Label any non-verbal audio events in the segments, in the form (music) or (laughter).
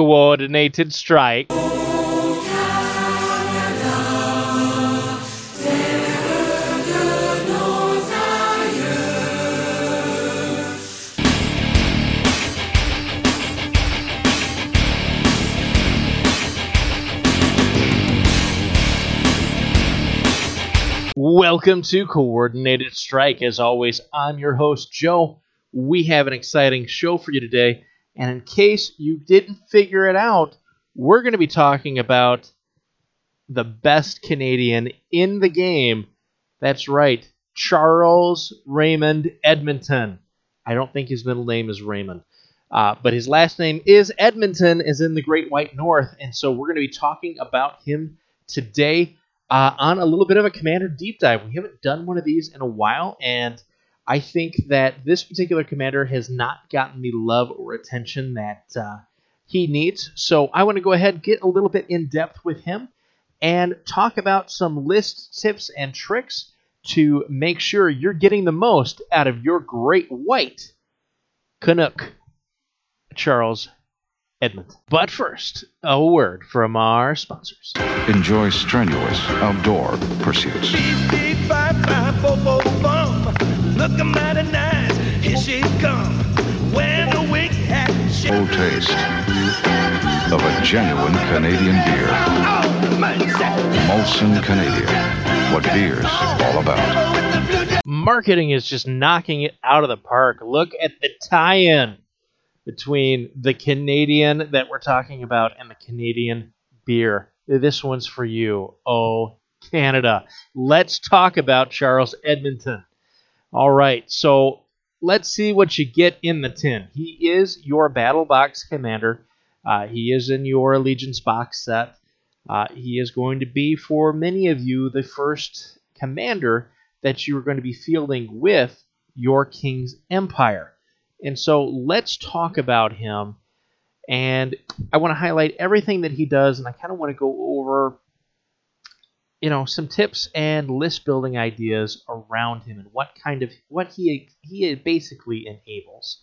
coordinated strike. Welcome to Coordinated Strike. As always, I'm your host, Joe. We have an exciting show for you today. And in case you didn't figure it out, we're going to be talking about the best Canadian in the game. That's right, Charles Raymond Edmonton. I don't think his middle name is Raymond. Uh, but his last name is Edmonton, is in the Great White North. And so we're going to be talking about him today uh, on a little bit of a commander deep dive. We haven't done one of these in a while, and I think that this particular commander has not gotten the love or attention that uh, he needs. So I want to go ahead get a little bit in depth with him and talk about some list tips and tricks to make sure you're getting the most out of your great white Canuck, Charles Edmonton. But first, a word from our sponsors. Enjoy strenuous outdoor pursuits. Beep, beep, five, five, four, four, bum. Looking mighty nice, here she come. Wearing a wig hat, she Full taste of a genuine Canadian beer. Oh. Molson Canadian. What beer's all about. With the blue jacket. Marketing is just knocking it out of the park. Look at the tie in between the Canadian that we're talking about and the Canadian beer. This one's for you. Oh, Canada. Let's talk about Charles Edmonton. All right, so let's see what you get in the tin. He is your battle box commander. Uh, he is in your Allegiance box set. Uh, he is going to be, for many of you, the first commander that you are going to be fielding with your King's Empire. And so let's talk about him. And I want to highlight everything that he does, and I kind of want to go over, you know, some tips and list building ideas around him and what kind of what he he basically enables.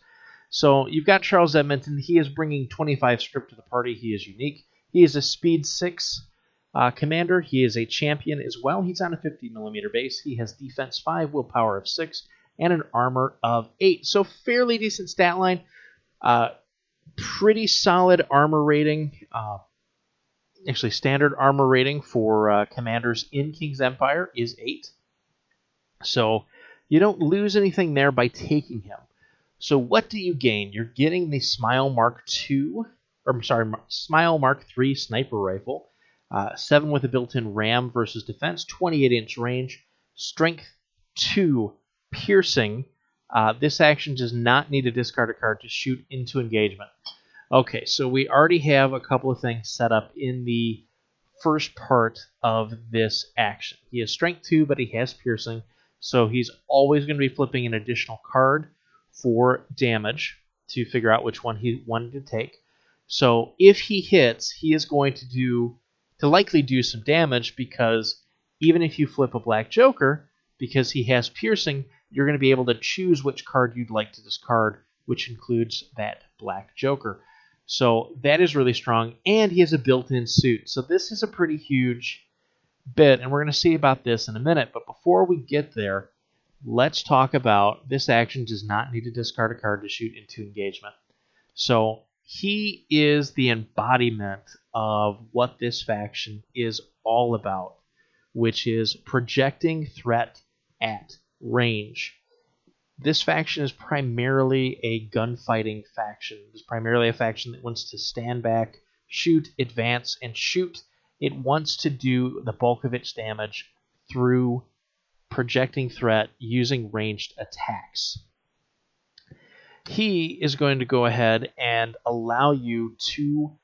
So you've got Charles Edmonton. He is bringing 25 script to the party. He is unique. He is a speed six uh, commander. He is a champion as well. He's on a 50 millimeter base. He has defense five, willpower of six, and an armor of eight. So fairly decent stat line. Uh, pretty solid armor rating. Uh, actually, standard armor rating for uh, commanders in King's Empire is eight. So you don't lose anything there by taking him. So what do you gain? You're getting the Smile Mark II, or I'm sorry, Smile Mark III sniper rifle, uh, seven with a built-in RAM versus defense, 28 inch range, strength two, piercing. Uh, this action does not need to discard a card to shoot into engagement. Okay, so we already have a couple of things set up in the first part of this action. He has strength two, but he has piercing, so he's always going to be flipping an additional card for damage to figure out which one he wanted to take. So if he hits, he is going to do to likely do some damage because even if you flip a black joker, because he has piercing, you're going to be able to choose which card you'd like to discard, which includes that black joker. So that is really strong, and he has a built-in suit. So this is a pretty huge bit, and we're going to see about this in a minute. But before we get there, let's talk about this action does not need to discard a card to shoot into engagement. So he is the embodiment of what this faction is all about, which is projecting threat at range. This faction is primarily a gunfighting faction. It's primarily a faction that wants to stand back, shoot, advance, and shoot. It wants to do the bulk of its damage through projecting threat using ranged attacks. He is going to go ahead and allow you to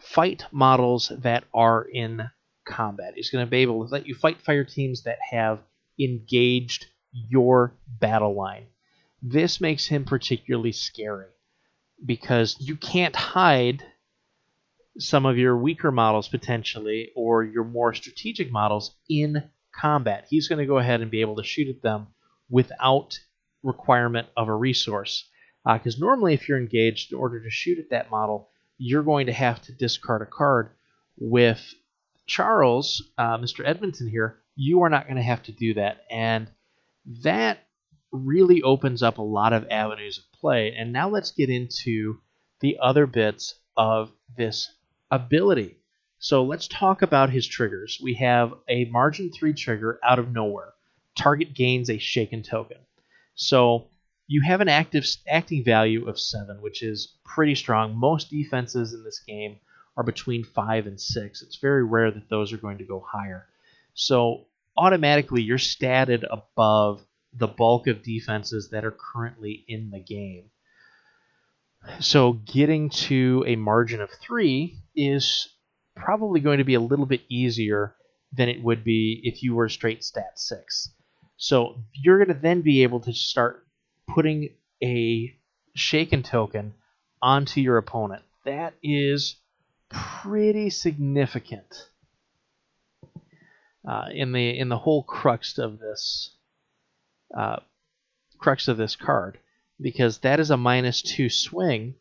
fight models that are in combat. He's going to be able to let you fight fire teams that have engaged your battle line. This makes him particularly scary because you can't hide some of your weaker models potentially or your more strategic models in combat. He's going to go ahead and be able to shoot at them without requirement of a resource. Because normally, if you're engaged, in order to shoot at that model, you're going to have to discard a card. With Charles, uh, Mr. Edmonton here, you are not going to have to do that. And that really opens up a lot of avenues of play. And now let's get into the other bits of this ability. So let's talk about his triggers. We have a margin 3 trigger out of nowhere. Target gains a shaken token. So you have an active acting value of 7, which is pretty strong. Most defenses in this game are between 5 and 6. It's very rare that those are going to go higher. So automatically you're statted above the bulk of defenses that are currently in the game. So getting to a margin of 3 is probably going to be a little bit easier than it would be if you were straight stat 6. So you're going to then be able to start putting a shaken token onto your opponent. That is pretty significant uh, in the in the whole crux of this uh, crux of this card because that is a minus two swing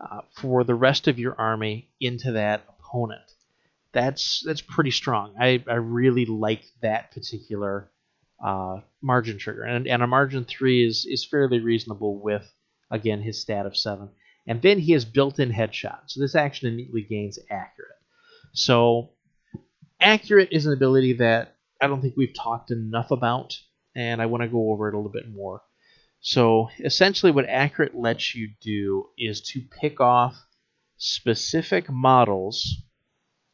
uh, for the rest of your army into that opponent. That's that's pretty strong. I, I really like that particular uh, margin trigger, and and a margin three is is fairly reasonable with again his stat of seven, and then he has built-in headshot, so this action immediately gains accurate. So accurate is an ability that I don't think we've talked enough about, and I want to go over it a little bit more. So essentially, what accurate lets you do is to pick off specific models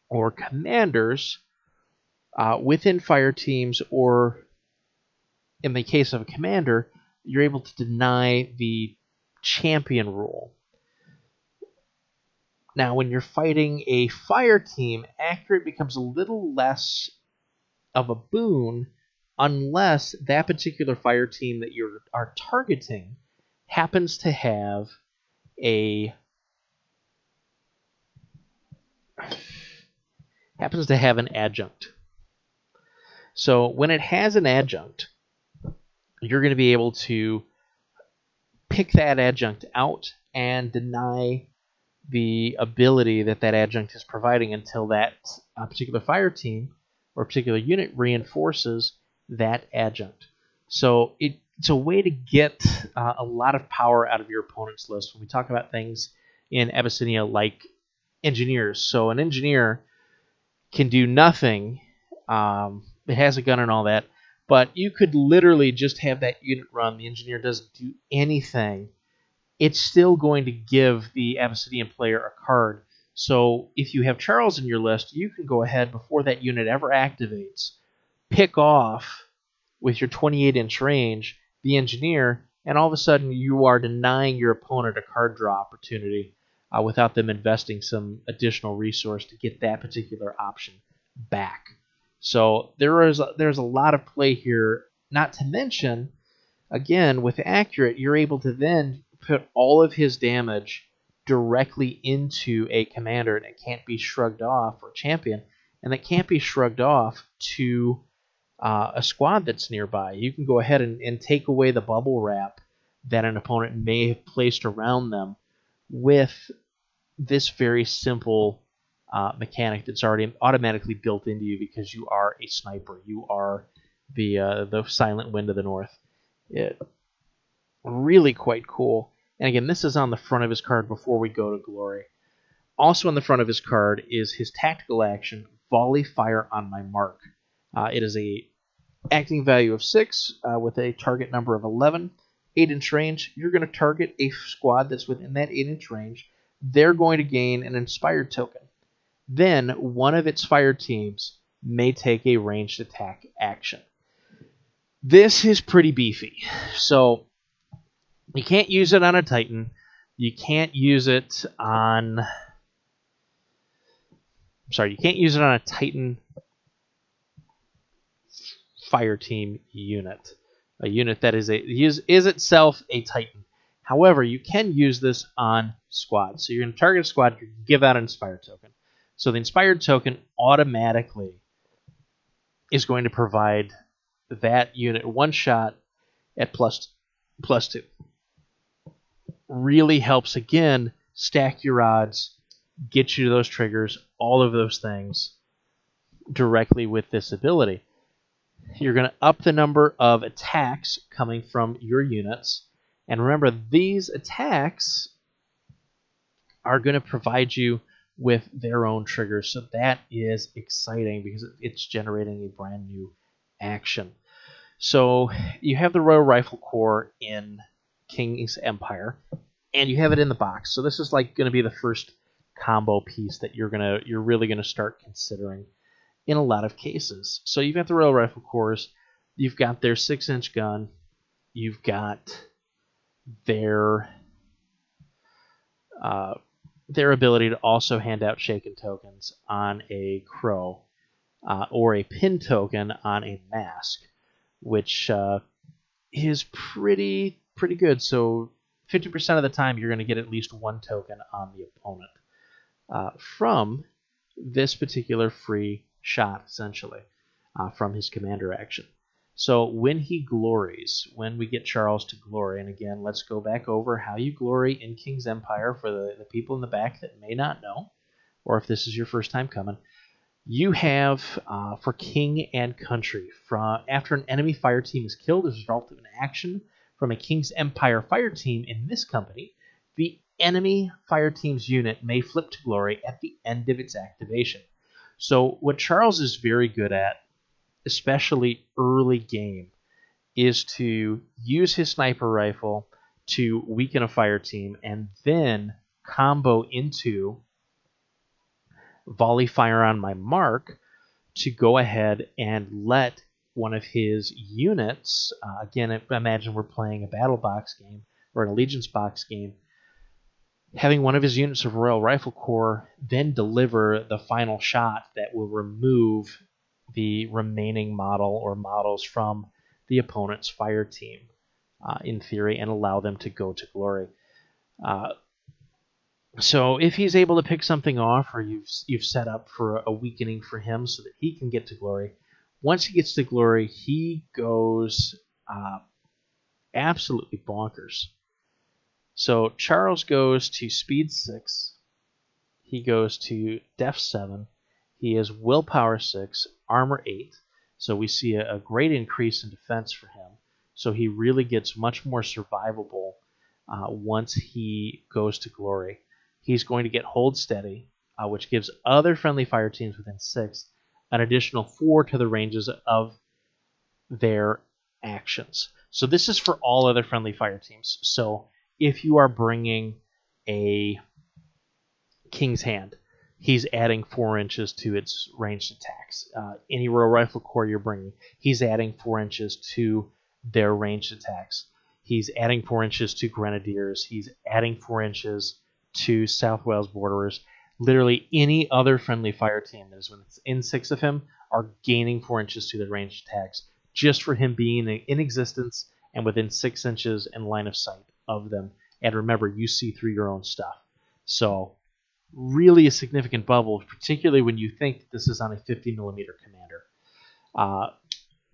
or commanders uh, within fire teams, or in the case of a commander, you're able to deny the champion rule. Now, when you're fighting a fire team, accurate becomes a little less of a boon unless that particular fire team that you are targeting happens to have a happens to have an adjunct. So when it has an adjunct, you're going to be able to pick that adjunct out and deny the ability that that adjunct is providing until that uh, particular fire team or particular unit reinforces that adjunct. So it, it's a way to get uh, a lot of power out of your opponent's list when we talk about things in Abyssinia like engineers. So an engineer can do nothing. Um, it has a gun and all that, but you could literally just have that unit run. The engineer doesn't do anything. It's still going to give the Abyssinian player a card. So if you have Charles in your list, you can go ahead before that unit ever activates, pick off with your 28 inch range the engineer, and all of a sudden you are denying your opponent a card draw opportunity uh, without them investing some additional resource to get that particular option back. So there is a, there's a lot of play here. Not to mention, again with accurate, you're able to then put all of his damage directly into a commander, and it can't be shrugged off or champion, and it can't be shrugged off to uh, a squad that's nearby. You can go ahead and, and take away the bubble wrap that an opponent may have placed around them with this very simple uh, mechanic that's already automatically built into you because you are a sniper. You are the uh, the silent wind of the north. It really quite cool. And again, this is on the front of his card before we go to glory. Also on the front of his card is his tactical action, volley fire on my mark. Uh, it is a acting value of six uh, with a target number of 11, eight inch range. You're going to target a squad that's within that eight inch range they're going to gain an inspired token. Then one of its fire teams may take a ranged attack action. This is pretty beefy. So you can't use it on a Titan. You can't use it on. I'm sorry, you can't use it on a Titan fire team unit. A unit that is a is, is itself a Titan. However, you can use this on squads. So you're going to target a squad, you give out an inspired token. So the inspired token automatically is going to provide that unit one shot at plus plus two. Really helps again stack your odds get you to those triggers, all of those things directly with this ability. You're going to up the number of attacks coming from your units. And remember, these attacks are going to provide you with their own triggers. So that is exciting because it's generating a brand new action. So you have the Royal Rifle Corps in King's Empire, and you have it in the box. So this is like going to be the first combo piece that you're gonna you're really gonna start considering in a lot of cases. So you've got the Royal Rifle Corps, you've got their six inch gun, you've got their uh, their ability to also hand out shaken tokens on a crow uh, or a pin token on a mask, which uh, is pretty pretty good. So 50% of the time, you're going to get at least one token on the opponent uh, from this particular free shot, essentially, uh, from his commander action. So when he glories, when we get Charles to glory, and again, let's go back over how you glory in King's Empire for the, the people in the back that may not know, or if this is your first time coming. You have uh, for king and country. From after an enemy fire team is killed as a result of an action from a King's Empire fire team in this company, the enemy fire team's unit may flip to glory at the end of its activation. So what Charles is very good at especially early game, is to use his sniper rifle to weaken a fire team and then combo into volley fire on my mark to go ahead and let one of his units, uh, again, imagine we're playing a battle box game or an allegiance box game, having one of his units of Royal Rifle Corps then deliver the final shot that will remove the remaining model or models from the opponent's fire team, uh, in theory, and allow them to go to glory. Uh, so if he's able to pick something off, or you've you've set up for a weakening for him so that he can get to glory, once he gets to glory, he goes uh, absolutely bonkers. So Charles goes to speed six. He goes to def seven. He has willpower 6, armor 8. So we see a, a, great increase in defense for him. So he really gets much more survivable uh, once he goes to glory. He's going to get hold steady, uh, which gives other friendly fire teams within 6 an additional 4 to the ranges of their actions. So this is for all other friendly fire teams. So if you are bringing a King's Hand, he's adding four inches to its ranged attacks. Uh, any Royal Rifle Corps you're bringing, he's adding four inches to their ranged attacks. He's adding four inches to Grenadiers. He's adding four inches to South Wales Borderers. Literally any other friendly fire team that is within six of him are gaining four inches to their ranged attacks just for him being in existence and within six inches in line of sight of them. And remember, you see through your own stuff. So really a significant bubble, particularly when you think that this is on a 50 millimeter commander. Uh,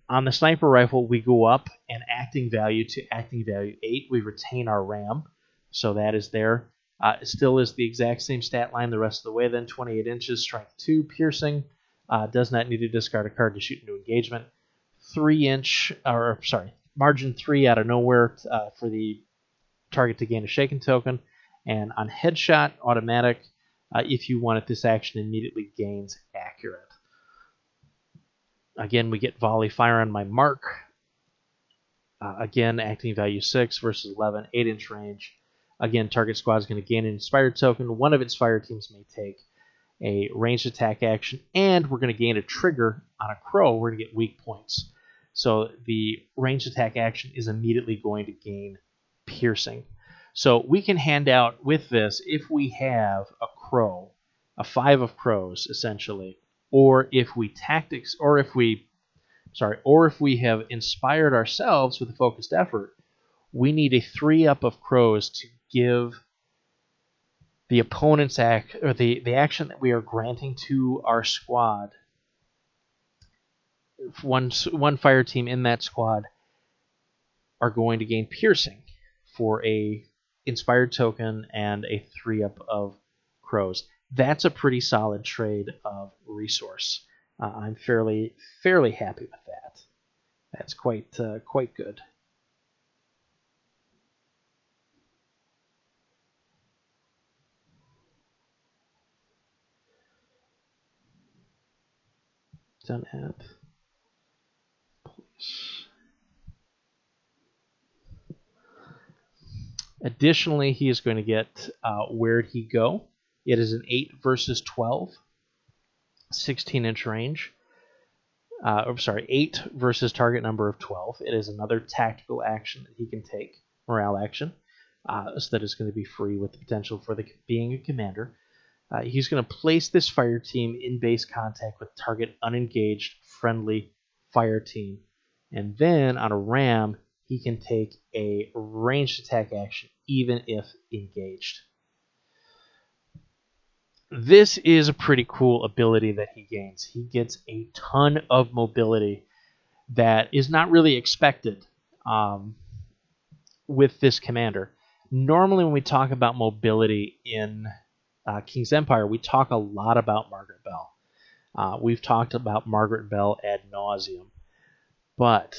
on the sniper rifle, we go up an acting value to acting value 8. We retain our RAM, so that is there. Uh, still is the exact same stat line the rest of the way, then 28 inches, strength 2, piercing. Uh, does not need to discard a card to shoot into engagement. 3 inch, or sorry, margin 3 out of nowhere uh, for the target to gain a shaken token. And on headshot, automatic, uh, if you want it, this action immediately gains accurate. Again, we get volley fire on my mark. Uh, again, acting value 6 versus 11, 8 inch range. Again, target squad is going to gain an inspired token. One of its fire teams may take a ranged attack action, and we're going to gain a trigger on a crow. We're going to get weak points. So the ranged attack action is immediately going to gain piercing. So we can hand out with this if we have a crow, a five of crows essentially, or if we tactics, or if we, sorry, or if we have inspired ourselves with a focused effort, we need a three up of crows to give the opponent's act or the, the action that we are granting to our squad. One one fire team in that squad are going to gain piercing for a inspired token and a three up of crows. that's a pretty solid trade of resource. Uh, I'm fairly fairly happy with that. That's quite uh, quite good. Done app. Police. Additionally, he is going to get uh, Where'd He Go? It is an 8 versus 12, 16 inch range. Uh, I'm sorry, 8 versus target number of 12. It is another tactical action that he can take, morale action, uh, so that is going to be free with the potential for the being a commander. Uh, he's going to place this fire team in base contact with target unengaged friendly fire team. And then on a ram, he can take a ranged attack action even if engaged. This is a pretty cool ability that he gains. He gets a ton of mobility that is not really expected um, with this commander. Normally, when we talk about mobility in uh, King's Empire, we talk a lot about Margaret Bell. Uh, we've talked about Margaret Bell ad nauseum, but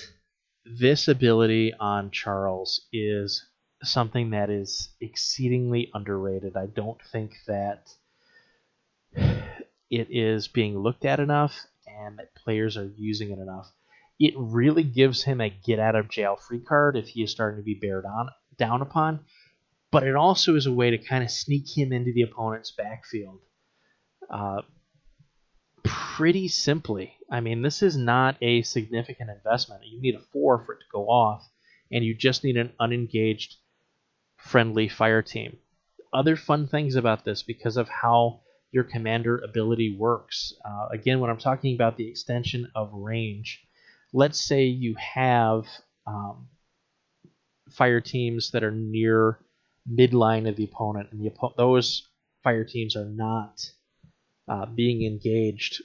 this ability on Charles is something that is exceedingly underrated. I don't think that (sighs) it is being looked at enough and that players are using it enough. It really gives him a get out of jail free card if he is starting to be bared on, down upon but it also is a way to kind of sneak him into the opponent's backfield. Uh, pretty simply. I mean, this is not a significant investment. You need a four for it to go off, and you just need an unengaged, friendly fire team. Other fun things about this because of how your commander ability works. Uh, again, when I'm talking about the extension of range, let's say you have um, fire teams that are near midline of the opponent, and the those fire teams are not uh, being engaged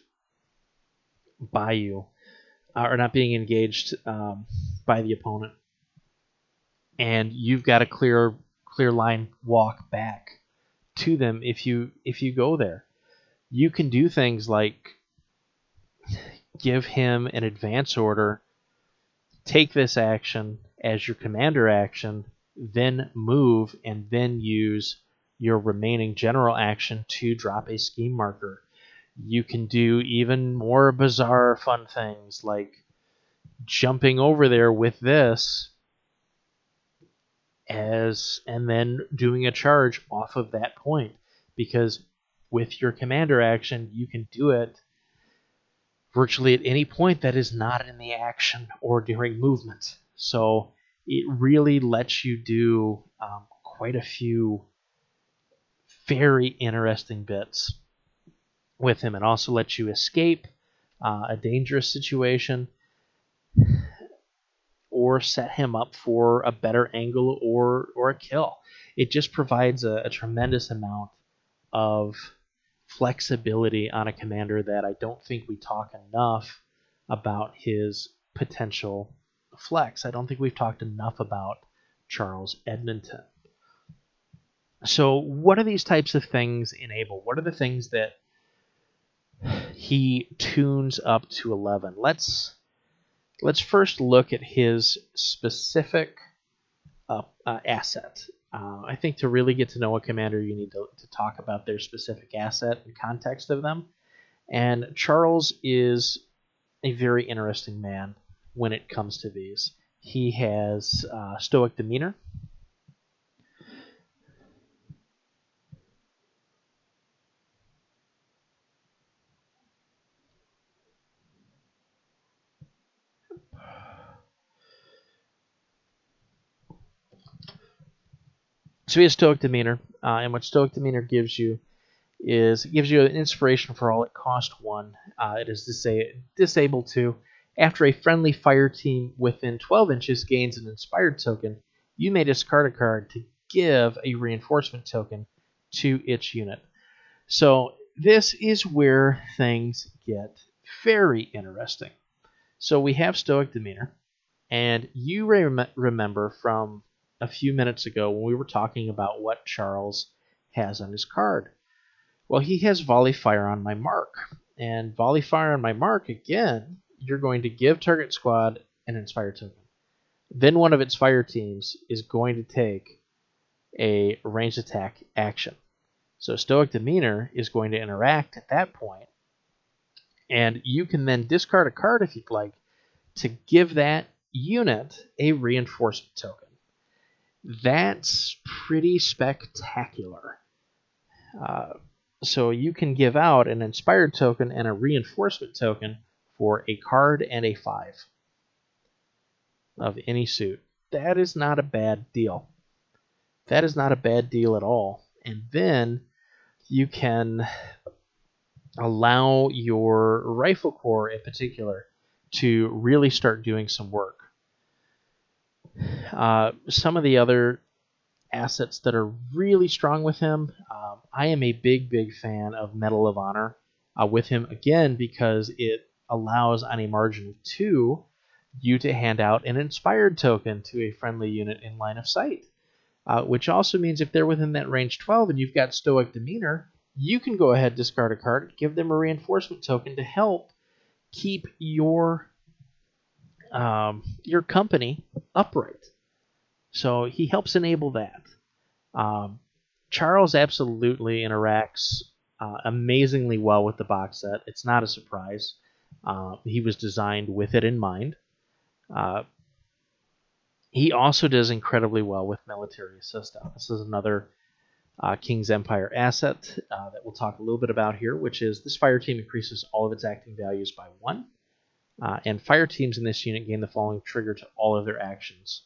by you, uh, or not being engaged um, by the opponent, and you've got a clear clear line walk back to them if you if you go there. You can do things like give him an advance order, take this action as your commander action, then move and then use your remaining general action to drop a scheme marker. You can do even more bizarre fun things like jumping over there with this as and then doing a charge off of that point because with your commander action you can do it virtually at any point that is not in the action or during movement. So it really lets you do um, quite a few very interesting bits with him. It also lets you escape uh, a dangerous situation or set him up for a better angle or, or a kill. It just provides a, a tremendous amount of flexibility on a commander that I don't think we talk enough about his potential flex. I don't think we've talked enough about Charles Edmonton. So, what are these types of things enable? What are the things that he tunes up to 11? Let's let's first look at his specific uh, uh, asset. Uh, I think to really get to know a commander, you need to, to talk about their specific asset and context of them. And Charles is a very interesting man when it comes to these. He has uh, stoic demeanor. So he has stoic demeanor, uh, and what stoic demeanor gives you is it gives you an inspiration for all at cost one. Uh, it is disa- disable two. After a friendly fire team within 12 inches gains an inspired token, you may discard a card to give a reinforcement token to its unit. So this is where things get very interesting. So we have Stoic Demeanor, and you rem- remember from a few minutes ago when we were talking about what Charles has on his card. Well, he has volley fire on my mark. And volley fire on my mark, again, you're going to give target squad an inspire token. Then one of its fire teams is going to take a ranged attack action. So Stoic Demeanor is going to interact at that point, and you can then discard a card if you'd like to give that unit a reinforcement token. That's pretty spectacular. Uh, so you can give out an inspired token and a reinforcement token for a card and a 5 of any suit. That is not a bad deal. That is not a bad deal at all. And then you can allow your rifle corps in particular to really start doing some work. Uh, some of the other assets that are really strong with him, um, I am a big, big fan of Medal of Honor uh, with him again because it allows on a margin of two you to hand out an inspired token to a friendly unit in line of sight. Uh, which also means if they're within that range 12 and you've got Stoic Demeanor, you can go ahead discard a card, give them a reinforcement token to help keep your um, your company upright. So he helps enable that. Um, Charles absolutely interacts uh, amazingly well with the box set. It's not a surprise. Uh, he was designed with it in mind. Uh, he also does incredibly well with military assist. This is another uh, King's Empire asset uh, that we'll talk a little bit about here, which is this fire team increases all of its acting values by one. Uh, and fire teams in this unit gain the following trigger to all of their actions,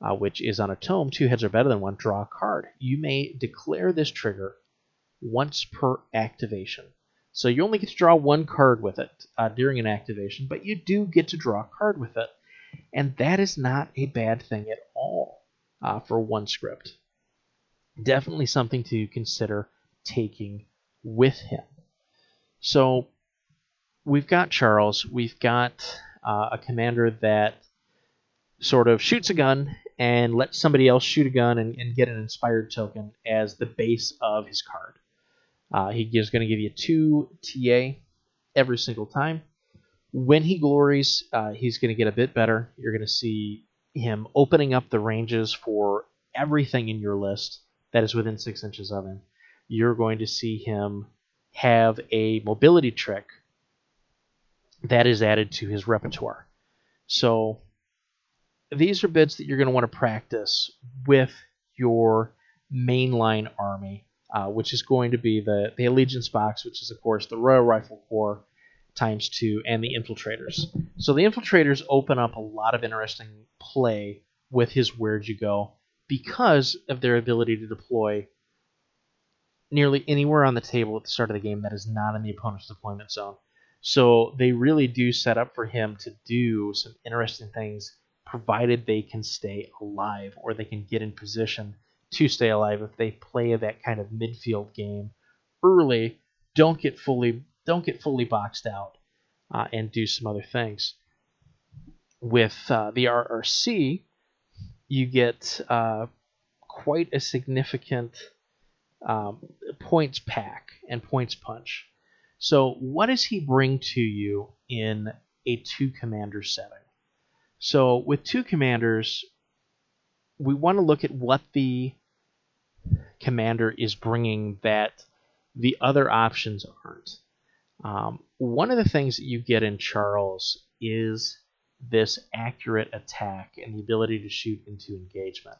uh, which is on a tome, two heads are better than one, draw a card. You may declare this trigger once per activation. So you only get to draw one card with it uh, during an activation, but you do get to draw a card with it. And that is not a bad thing at all uh, for one script definitely something to consider taking with him. So we've got Charles, we've got uh, a commander that sort of shoots a gun and lets somebody else shoot a gun and, and get an inspired token as the base of his card. Uh, he is going to give you two TA every single time. When he glories, uh, he's going to get a bit better. You're going to see him opening up the ranges for everything in your list that is within six inches of him, you're going to see him have a mobility trick that is added to his repertoire. So these are bits that you're going to want to practice with your mainline army, uh, which is going to be the, the Allegiance box, which is, of course, the Royal Rifle Corps times two, and the Infiltrators. So the Infiltrators open up a lot of interesting play with his Where'd You Go because of their ability to deploy nearly anywhere on the table at the start of the game that is not in the opponent's deployment zone. So they really do set up for him to do some interesting things provided they can stay alive or they can get in position to stay alive if they play that kind of midfield game early don't get fully don't get fully boxed out uh, and do some other things with uh, the RRC you get uh, quite a significant um, points pack and points punch. So, what does he bring to you in a two commander setting? So, with two commanders, we want to look at what the commander is bringing that the other options aren't. Um, one of the things that you get in Charles is this accurate attack and the ability to shoot into engagement.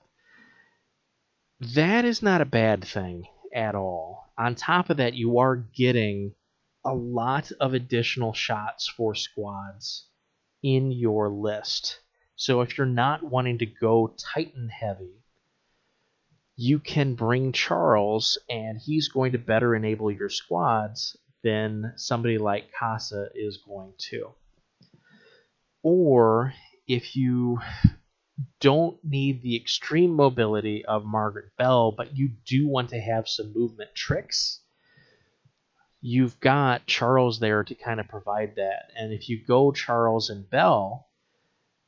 That is not a bad thing at all. On top of that, you are getting a lot of additional shots for squads in your list. So if you're not wanting to go Titan heavy, you can bring Charles, and he's going to better enable your squads than somebody like Casa is going to or if you don't need the extreme mobility of Margaret Bell, but you do want to have some movement tricks, you've got Charles there to kind of provide that. And if you go Charles and Bell,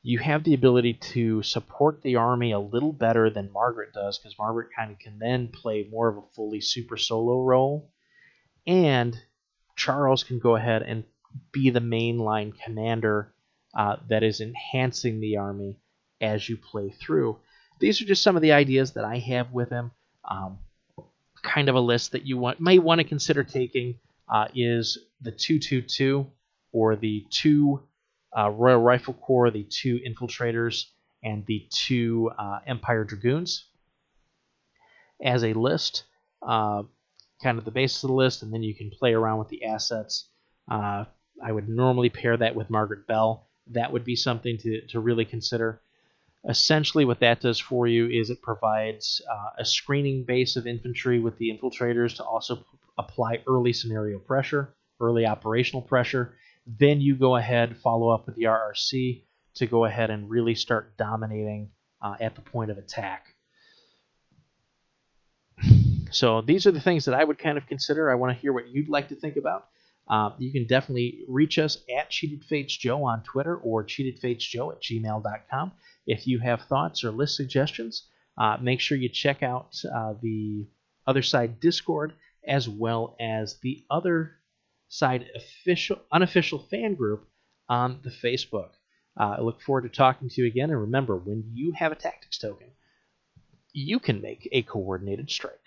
you have the ability to support the army a little better than Margaret does, because Margaret kind of can then play more of a fully super solo role. and Charles can go ahead and be the mainline commander uh, that is enhancing the army as you play through. These are just some of the ideas that I have with him. Um, kind of a list that you want, may want to consider taking uh, is the 222 or the two uh, Royal Rifle Corps, the two infiltrators, and the two uh, Empire Dragoons as a list. Uh, kind of the basis of the list, and then you can play around with the assets. Uh, I would normally pair that with Margaret Bell. That would be something to, to really consider. Essentially, what that does for you is it provides uh, a screening base of infantry with the infiltrators to also p- apply early scenario pressure, early operational pressure. Then you go ahead, follow up with the RRC to go ahead and really start dominating uh, at the point of attack. So these are the things that I would kind of consider. I want to hear what you'd like to think about. Uh, you can definitely reach us at Cheated Fates Joe on Twitter or cheatedfatesjoe at gmail.com. If you have thoughts or list suggestions, uh, make sure you check out uh, the Other Side Discord as well as the Other Side official, unofficial fan group on the Facebook. Uh, I look forward to talking to you again. And remember, when you have a tactics token, you can make a coordinated strike.